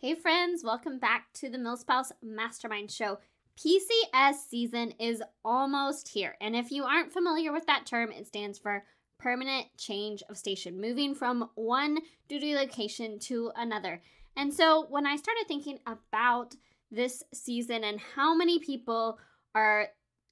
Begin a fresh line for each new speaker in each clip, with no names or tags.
Hey, friends, welcome back to the MilSpouse Mastermind Show. PCS season is almost here. And if you aren't familiar with that term, it stands for permanent change of station, moving from one duty location to another. And so when I started thinking about this season and how many people are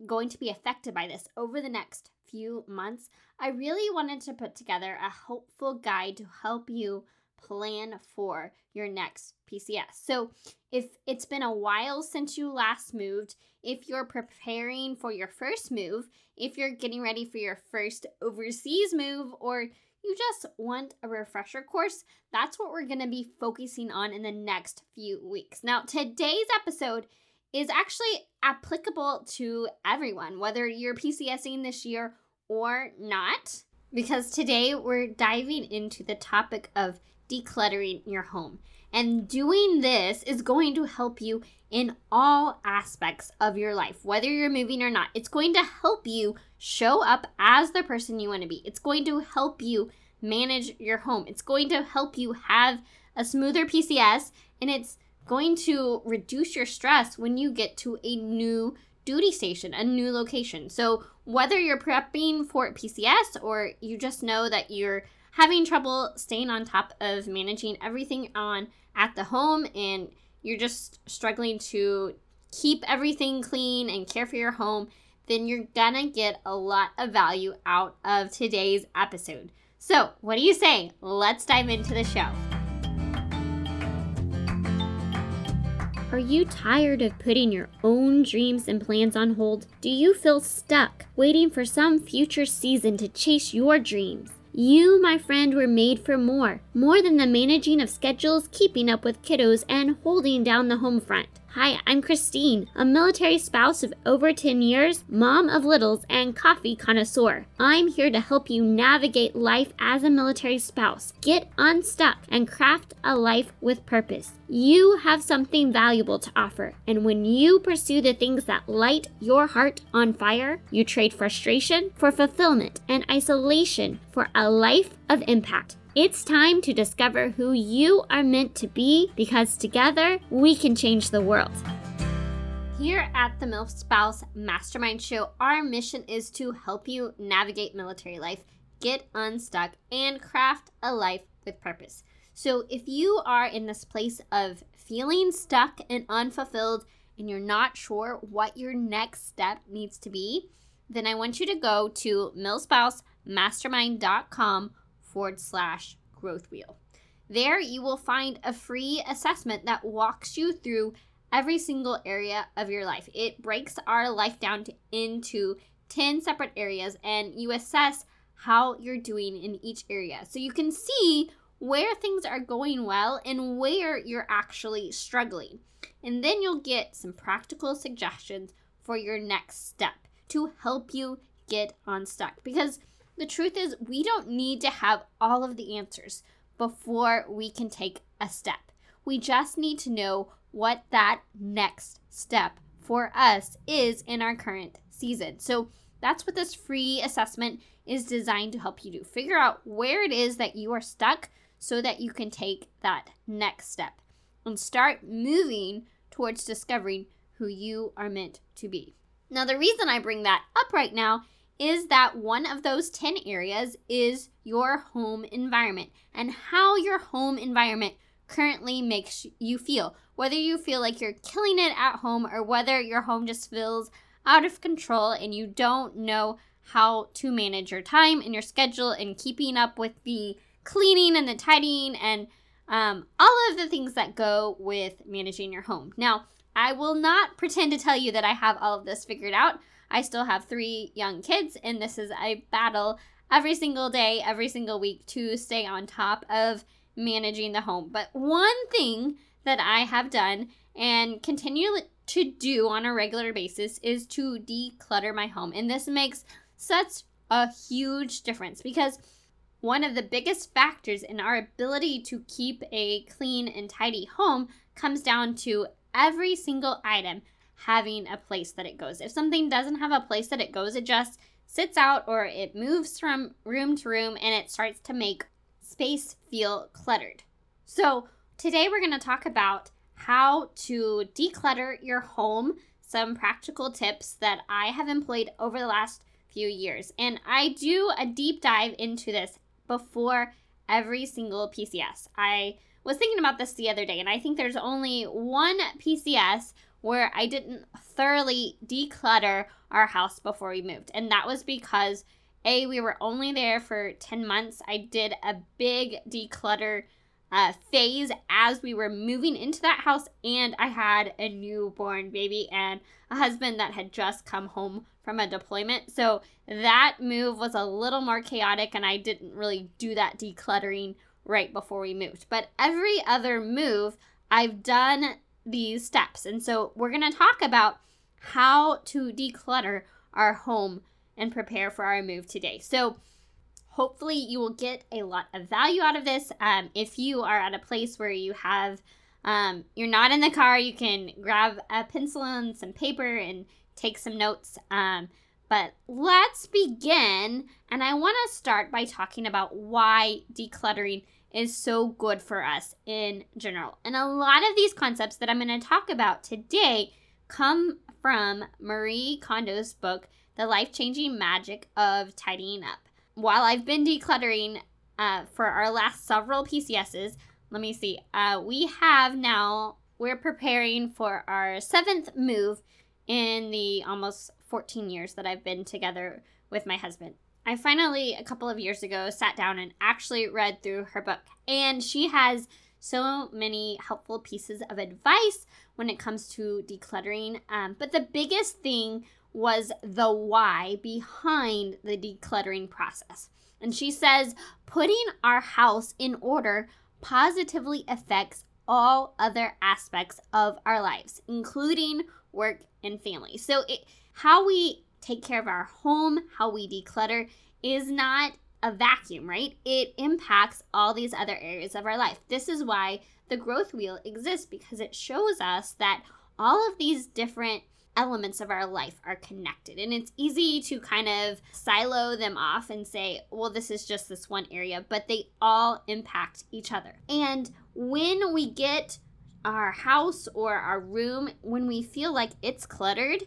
going to be affected by this over the next few months, I really wanted to put together a helpful guide to help you plan for your next PCS. So, if it's been a while since you last moved, if you're preparing for your first move, if you're getting ready for your first overseas move, or you just want a refresher course, that's what we're going to be focusing on in the next few weeks. Now, today's episode is actually applicable to everyone, whether you're PCSing this year or not, because today we're diving into the topic of decluttering your home. And doing this is going to help you in all aspects of your life, whether you're moving or not. It's going to help you show up as the person you want to be. It's going to help you manage your home. It's going to help you have a smoother PCS and it's going to reduce your stress when you get to a new duty station, a new location. So, whether you're prepping for PCS or you just know that you're having trouble staying on top of managing everything on at the home and you're just struggling to keep everything clean and care for your home, then you're gonna get a lot of value out of today's episode. So, what do you say? Let's dive into the show. Are you tired of putting your own dreams and plans on hold? Do you feel stuck, waiting for some future season to chase your dreams? You, my friend, were made for more. More than the managing of schedules, keeping up with kiddos, and holding down the home front. Hi, I'm Christine, a military spouse of over 10 years, mom of littles, and coffee connoisseur. I'm here to help you navigate life as a military spouse, get unstuck, and craft a life with purpose. You have something valuable to offer, and when you pursue the things that light your heart on fire, you trade frustration for fulfillment and isolation for a life of impact. It's time to discover who you are meant to be because together we can change the world. Here at the MilSpouse Mastermind Show, our mission is to help you navigate military life, get unstuck, and craft a life with purpose. So, if you are in this place of feeling stuck and unfulfilled, and you're not sure what your next step needs to be, then I want you to go to milspousemastermind.com forward slash growth wheel. There, you will find a free assessment that walks you through every single area of your life. It breaks our life down to, into 10 separate areas, and you assess how you're doing in each area. So you can see where things are going well and where you're actually struggling. And then you'll get some practical suggestions for your next step to help you get unstuck. Because the truth is, we don't need to have all of the answers before we can take a step. We just need to know what that next step for us is in our current season. So that's what this free assessment is designed to help you do. Figure out where it is that you are stuck so that you can take that next step and start moving towards discovering who you are meant to be. Now, the reason I bring that up right now is that one of those 10 areas is your home environment and how your home environment currently makes you feel. Whether you feel like you're killing it at home or whether your home just feels out of control and you don't know how to manage your time and your schedule and keeping up with the cleaning and the tidying and um, all of the things that go with managing your home. Now, I will not pretend to tell you that I have all of this figured out. I still have three young kids, and this is a battle every single day, every single week to stay on top of managing the home. But one thing that I have done and continue to do on a regular basis is to declutter my home. And this makes such a huge difference because one of the biggest factors in our ability to keep a clean and tidy home comes down to every single item having a place that it goes. If something doesn't have a place that it goes, it just sits out or it moves from room to room and it starts to make space feel cluttered. So, Today, we're going to talk about how to declutter your home, some practical tips that I have employed over the last few years. And I do a deep dive into this before every single PCS. I was thinking about this the other day, and I think there's only one PCS where I didn't thoroughly declutter our house before we moved. And that was because A, we were only there for 10 months. I did a big declutter uh, phase as we were moving into that house, and I had a newborn baby and a husband that had just come home from a deployment. So that move was a little more chaotic, and I didn't really do that decluttering right before we moved. But every other move, I've done these steps. And so we're going to talk about how to declutter our home and prepare for our move today. So hopefully you will get a lot of value out of this. Um, if you are at a place where you have um, you're not in the car, you can grab a pencil and some paper and take some notes. Um, but let's begin. And I want to start by talking about why decluttering is so good for us in general. And a lot of these concepts that I'm going to talk about today come from Marie Kondo's book, The Life Changing Magic of Tidying Up. While I've been decluttering uh, for our last several PCSs, let me see, uh, we have now, we're preparing for our seventh move in the almost 14 years that I've been together with my husband. I finally, a couple of years ago, sat down and actually read through her book. And she has so many helpful pieces of advice when it comes to decluttering. Um, but the biggest thing was the why behind the decluttering process. And she says, putting our house in order positively affects all other aspects of our lives, including work and family. So, it, how we take care of our home, how we declutter, is not a vacuum, right? It impacts all these other areas of our life. This is why the growth wheel exists because it shows us that all of these different elements of our life are connected. And it's easy to kind of silo them off and say, well, this is just this one area, but they all impact each other. And when we get our house or our room, when we feel like it's cluttered,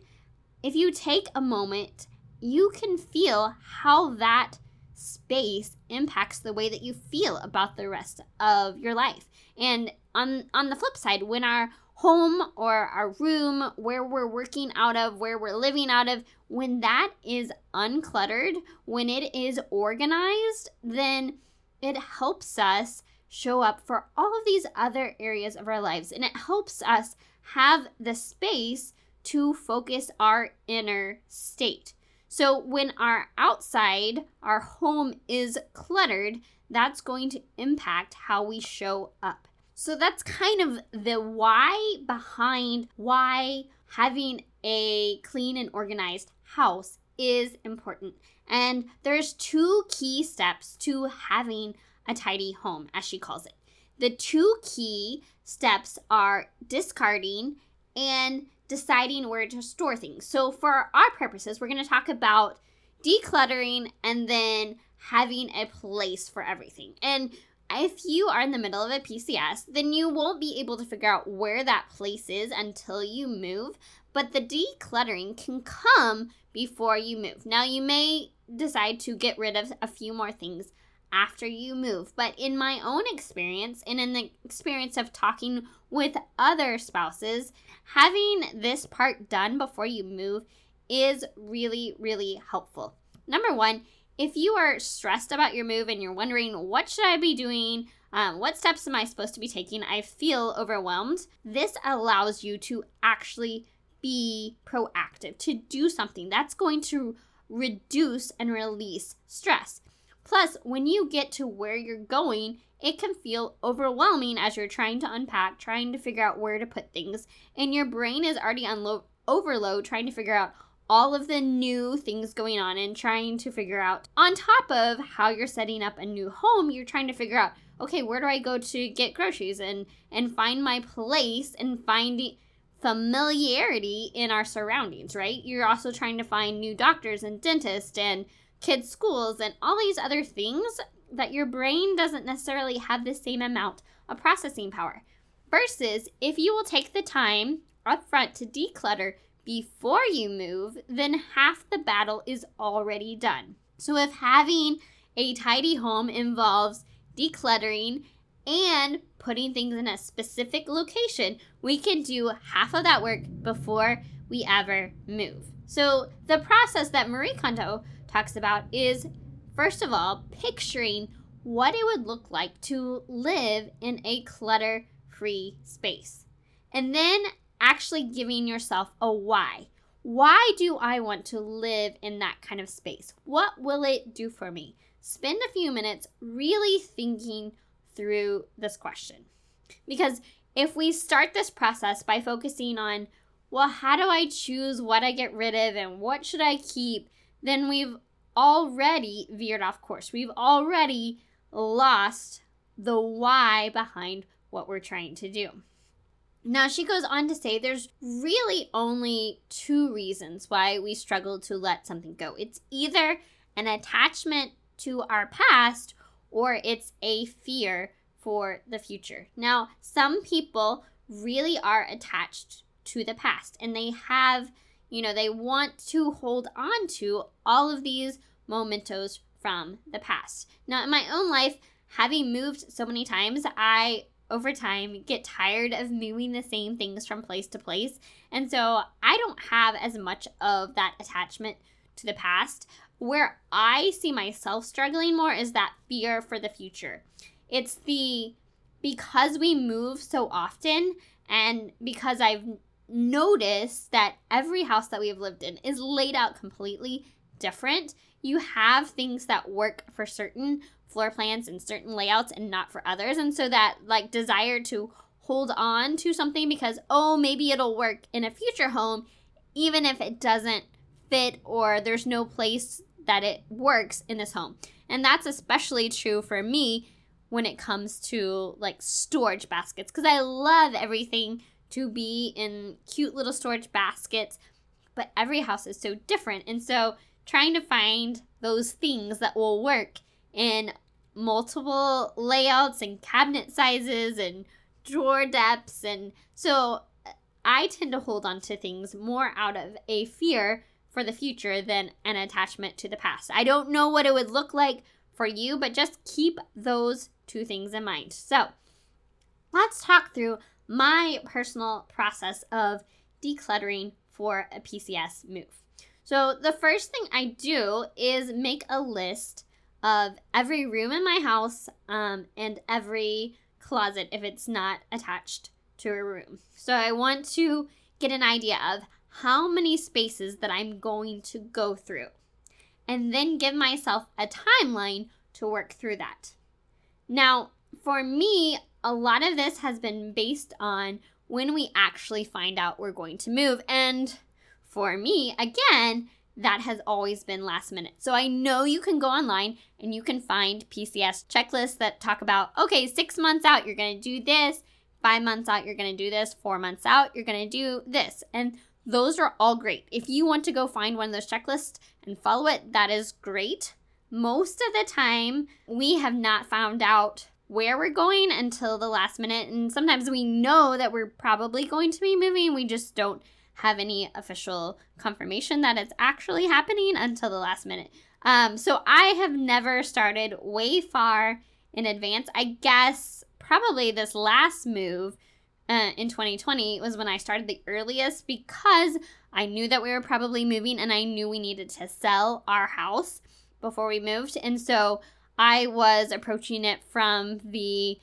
if you take a moment, you can feel how that space impacts the way that you feel about the rest of your life. And on on the flip side, when our home or our room where we're working out of, where we're living out of, when that is uncluttered, when it is organized, then it helps us show up for all of these other areas of our lives and it helps us have the space to focus our inner state. So when our outside, our home is cluttered, that's going to impact how we show up. So that's kind of the why behind why having a clean and organized house is important. And there's two key steps to having a tidy home, as she calls it. The two key steps are discarding and deciding where to store things. So, for our purposes, we're going to talk about decluttering and then having a place for everything. And if you are in the middle of a PCS, then you won't be able to figure out where that place is until you move. But the decluttering can come before you move. Now, you may decide to get rid of a few more things after you move. But in my own experience, and in the experience of talking with other spouses, having this part done before you move is really, really helpful. Number one, if you are stressed about your move and you're wondering, what should I be doing? Um, what steps am I supposed to be taking? I feel overwhelmed. This allows you to actually be proactive, to do something that's going to reduce and release stress. Plus, when you get to where you're going, it can feel overwhelming as you're trying to unpack, trying to figure out where to put things, and your brain is already on lo- overload trying to figure out all of the new things going on and trying to figure out on top of how you're setting up a new home you're trying to figure out okay where do i go to get groceries and and find my place and finding familiarity in our surroundings right? You're also trying to find new doctors and dentists and kids' schools, and all these other things that your brain doesn't necessarily have the same amount of processing power. Versus if you will take the time up front to declutter before you move, then half the battle is already done. So if having a tidy home involves decluttering and putting things in a specific location, we can do half of that work before we ever move. So, the process that Marie Kondo talks about is first of all, picturing what it would look like to live in a clutter free space. And then actually giving yourself a why. Why do I want to live in that kind of space? What will it do for me? Spend a few minutes really thinking through this question. Because if we start this process by focusing on, well, how do I choose what I get rid of and what should I keep, then we've already veered off course. We've already lost the why behind what we're trying to do. Now, she goes on to say there's really only two reasons why we struggle to let something go. It's either an attachment to our past or it's a fear for the future. Now, some people really are attached to the past and they have, you know, they want to hold on to all of these mementos from the past. Now, in my own life, having moved so many times, I over time get tired of moving the same things from place to place. And so I don't have as much of that attachment to the past. Where I see myself struggling more is that fear for the future. It's the because we move so often and because I've noticed that every house that we've lived in is laid out completely different. You have things that work for certain floor plans and certain layouts and not for others. And so that like desire to hold on to something because oh, maybe it'll work in a future home even if it doesn't fit or there's no place that it works in this home. And that's especially true for me when it comes to like storage baskets because I love everything to be in cute little storage baskets, but every house is so different. And so trying to find those things that will work in multiple layouts and cabinet sizes and drawer depths and so uh, I tend to hold on to things more out of a fear for the future than an attachment to the past. I don't know what it would look like for you, but just keep those two things in mind. So, let's talk through my personal process of decluttering for a PCS move. So, the first thing I do is make a list of every room in my house um, and every closet if it's not attached to a room. So, I want to get an idea of how many spaces that I'm going to go through and then give myself a timeline to work through that. Now, for me, a lot of this has been based on when we actually find out we're going to move. And for me, again, that has always been last minute. So I know you can go online and you can find PCS checklists that talk about okay, six months out, you're going to do this, five months out, you're going to do this, four months out, you're going to do this. And those are all great. If you want to go find one of those checklists and follow it, that is great. Most of the time, we have not found out where we're going until the last minute. And sometimes we know that we're probably going to be moving, we just don't have any official confirmation that it's actually happening until the last minute. Um, so I have never started way far in advance. I guess probably this last move uh, in 2020 was when I started the earliest because I knew that we were probably moving and I knew we needed to sell our house before we moved. And so I was approaching it from the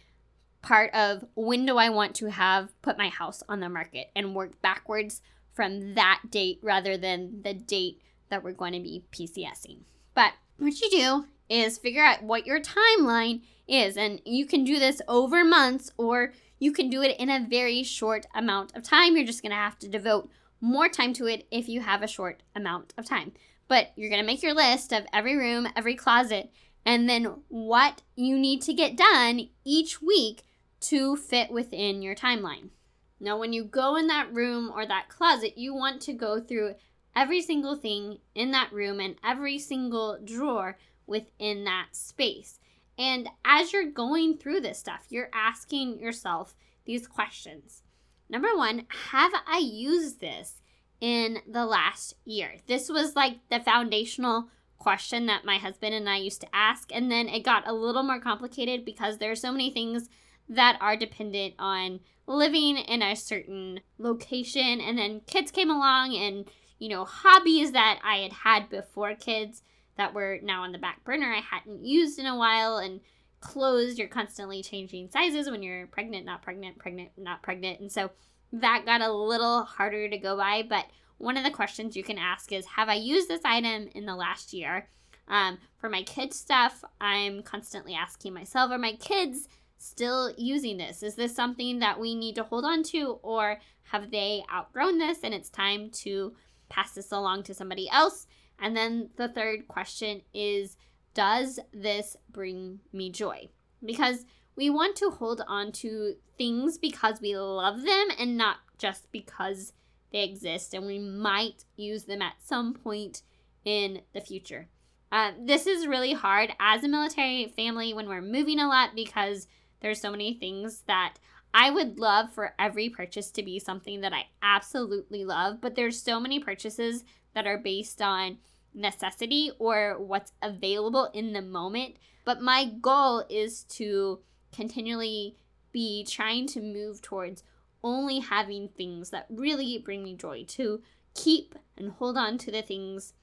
part of when do I want to have put my house on the market and work backwards from that date rather than the date that we're going to be PCSing. But what you do is figure out what your timeline is. And you can do this over months or you can do it in a very short amount of time. You're just going to have to devote more time to it if you have a short amount of time. But you're going to make your list of every room, every closet, and then what you need to get done each week to fit within your timeline. Now, when you go in that room or that closet, you want to go through every single thing in that room and every single drawer within that space. And as you're going through this stuff, you're asking yourself these questions. Number one, have I used this in the last year? This was like the foundational question that my husband and I used to ask. And then it got a little more complicated because there are so many things that are dependent on living in a certain location. And then kids came along and, you know, hobbies that I had had before kids that were now on the back burner I hadn't used in a while. And clothes, you're constantly changing sizes when you're pregnant, not pregnant, pregnant, not pregnant. And so that got a little harder to go by. But one of the questions you can ask is Have I used this item in the last year? Um, for my kids' stuff, I'm constantly asking myself Are my kids still using this? Is this something that we need to hold on to, or have they outgrown this and it's time to pass this along to somebody else? And then the third question is Does this bring me joy? Because we want to hold on to things because we love them and not just because they exist and we might use them at some point in the future. Uh, this is really hard as a military family when we're moving a lot because there's so many things that I would love for every purchase to be something that I absolutely love, but there's so many purchases that are based on necessity or what's available in the moment. But my goal is to continually be trying to move towards only having things that really bring me joy, to keep and hold on to the things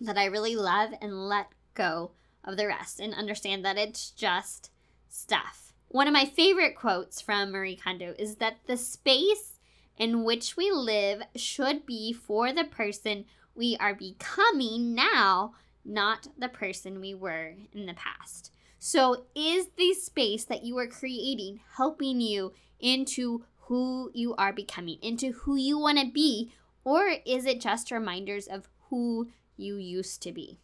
that I really love and let go of the rest and understand that it's just stuff. One of my favorite quotes from Marie Kondo is that the space in which we live should be for the person we are becoming now, not the person we were in the past. So, is the space that you are creating helping you into who you are becoming, into who you want to be, or is it just reminders of who you used to be?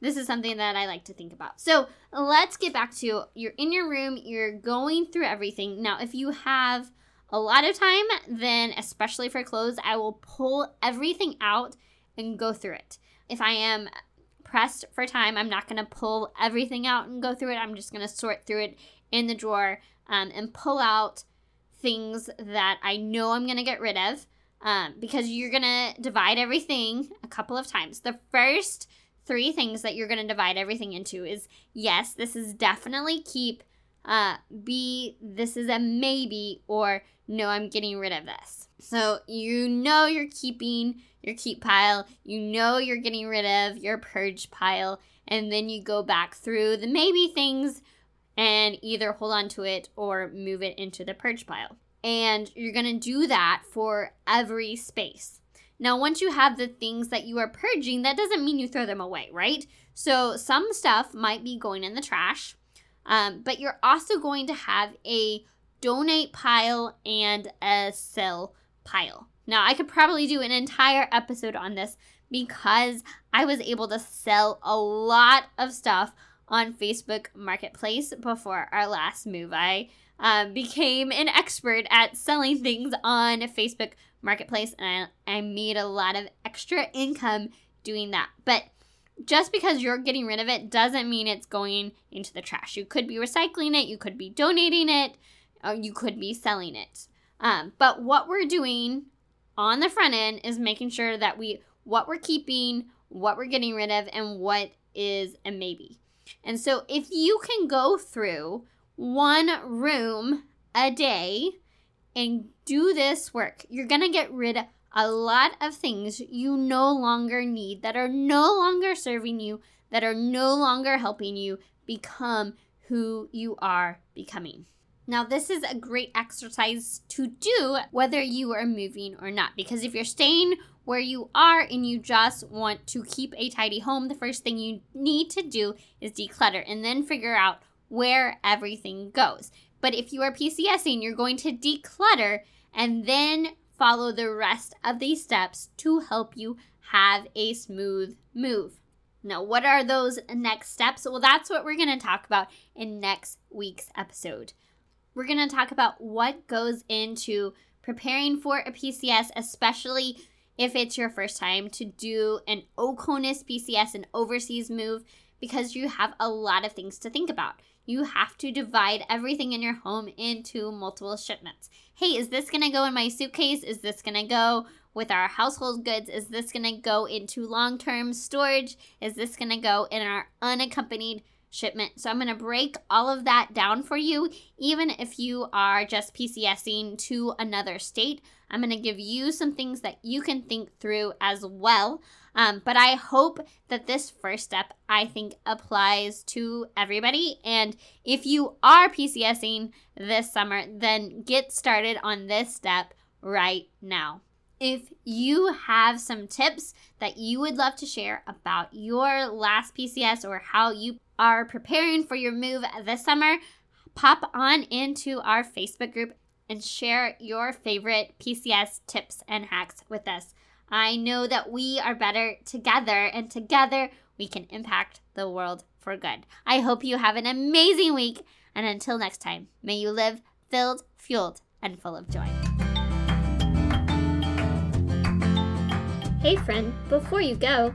This is something that I like to think about. So let's get back to you're in your room, you're going through everything. Now, if you have a lot of time, then especially for clothes, I will pull everything out and go through it. If I am pressed for time, I'm not going to pull everything out and go through it. I'm just going to sort through it in the drawer um, and pull out things that I know I'm going to get rid of um, because you're going to divide everything a couple of times. The first three things that you're going to divide everything into is yes, this is definitely keep, uh, B, this is a maybe, or no, I'm getting rid of this. So you know you're keeping your keep pile, you know you're getting rid of your purge pile, and then you go back through the maybe things and either hold on to it or move it into the purge pile. And you're going to do that for every space. Now, once you have the things that you are purging, that doesn't mean you throw them away, right? So, some stuff might be going in the trash, um, but you're also going to have a donate pile and a sell pile. Now, I could probably do an entire episode on this because I was able to sell a lot of stuff on Facebook Marketplace before our last move. I um, became an expert at selling things on Facebook Marketplace, and I, I made a lot of extra income doing that. But just because you're getting rid of it doesn't mean it's going into the trash. You could be recycling it, you could be donating it, or you could be selling it. Um, but what we're doing on the front end is making sure that we what we're keeping, what we're getting rid of, and what is a maybe. And so if you can go through one room a day and do this work, you're going to get rid of a lot of things you no longer need that are no longer serving you, that are no longer helping you become who you are becoming. Now, this is a great exercise to do whether you are moving or not, because if you're staying where you are and you just want to keep a tidy home, the first thing you need to do is declutter and then figure out where everything goes. But if you are PCSing, you're going to declutter and then follow the rest of these steps to help you have a smooth move. Now, what are those next steps? Well, that's what we're going to talk about in next week's episode. We're going to talk about what goes into preparing for a PCS, especially if it's your first time to do an OCONUS PCS, an overseas move, because you have a lot of things to think about. you have to divide everything in your home into multiple shipments. Hey, is this going to go in my suitcase? Is this going to go with our household goods? Is this going to go into long term storage? Is this going to go in our unaccompanied shipment? So I'm going to break all of that down for you, even if you are just PCSing to another state. I'm going to give you some things that you can think through as well. Um, but I hope that this first step, I think, applies to everybody. And if you are PCSing this summer, then get started on this step right now. If you have some tips that you would love to share about your last PCS or how you are preparing for your move this summer, pop on into our Facebook group and share your favorite PCS tips and hacks with us. I know that we are better together, and together we can impact the world for good. I hope you have an amazing week, and until next time, may you live filled, fueled, and full of joy. Hey, friend, before you go,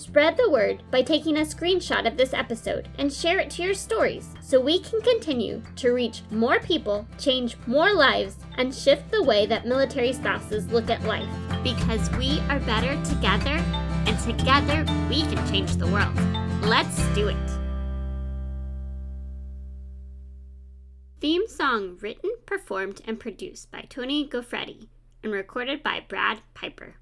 Spread the word by taking a screenshot of this episode and share it to your stories so we can continue to reach more people, change more lives, and shift the way that military spouses look at life. Because we are better together, and together we can change the world. Let's do it. Theme song written, performed, and produced by Tony Goffredi and recorded by Brad Piper.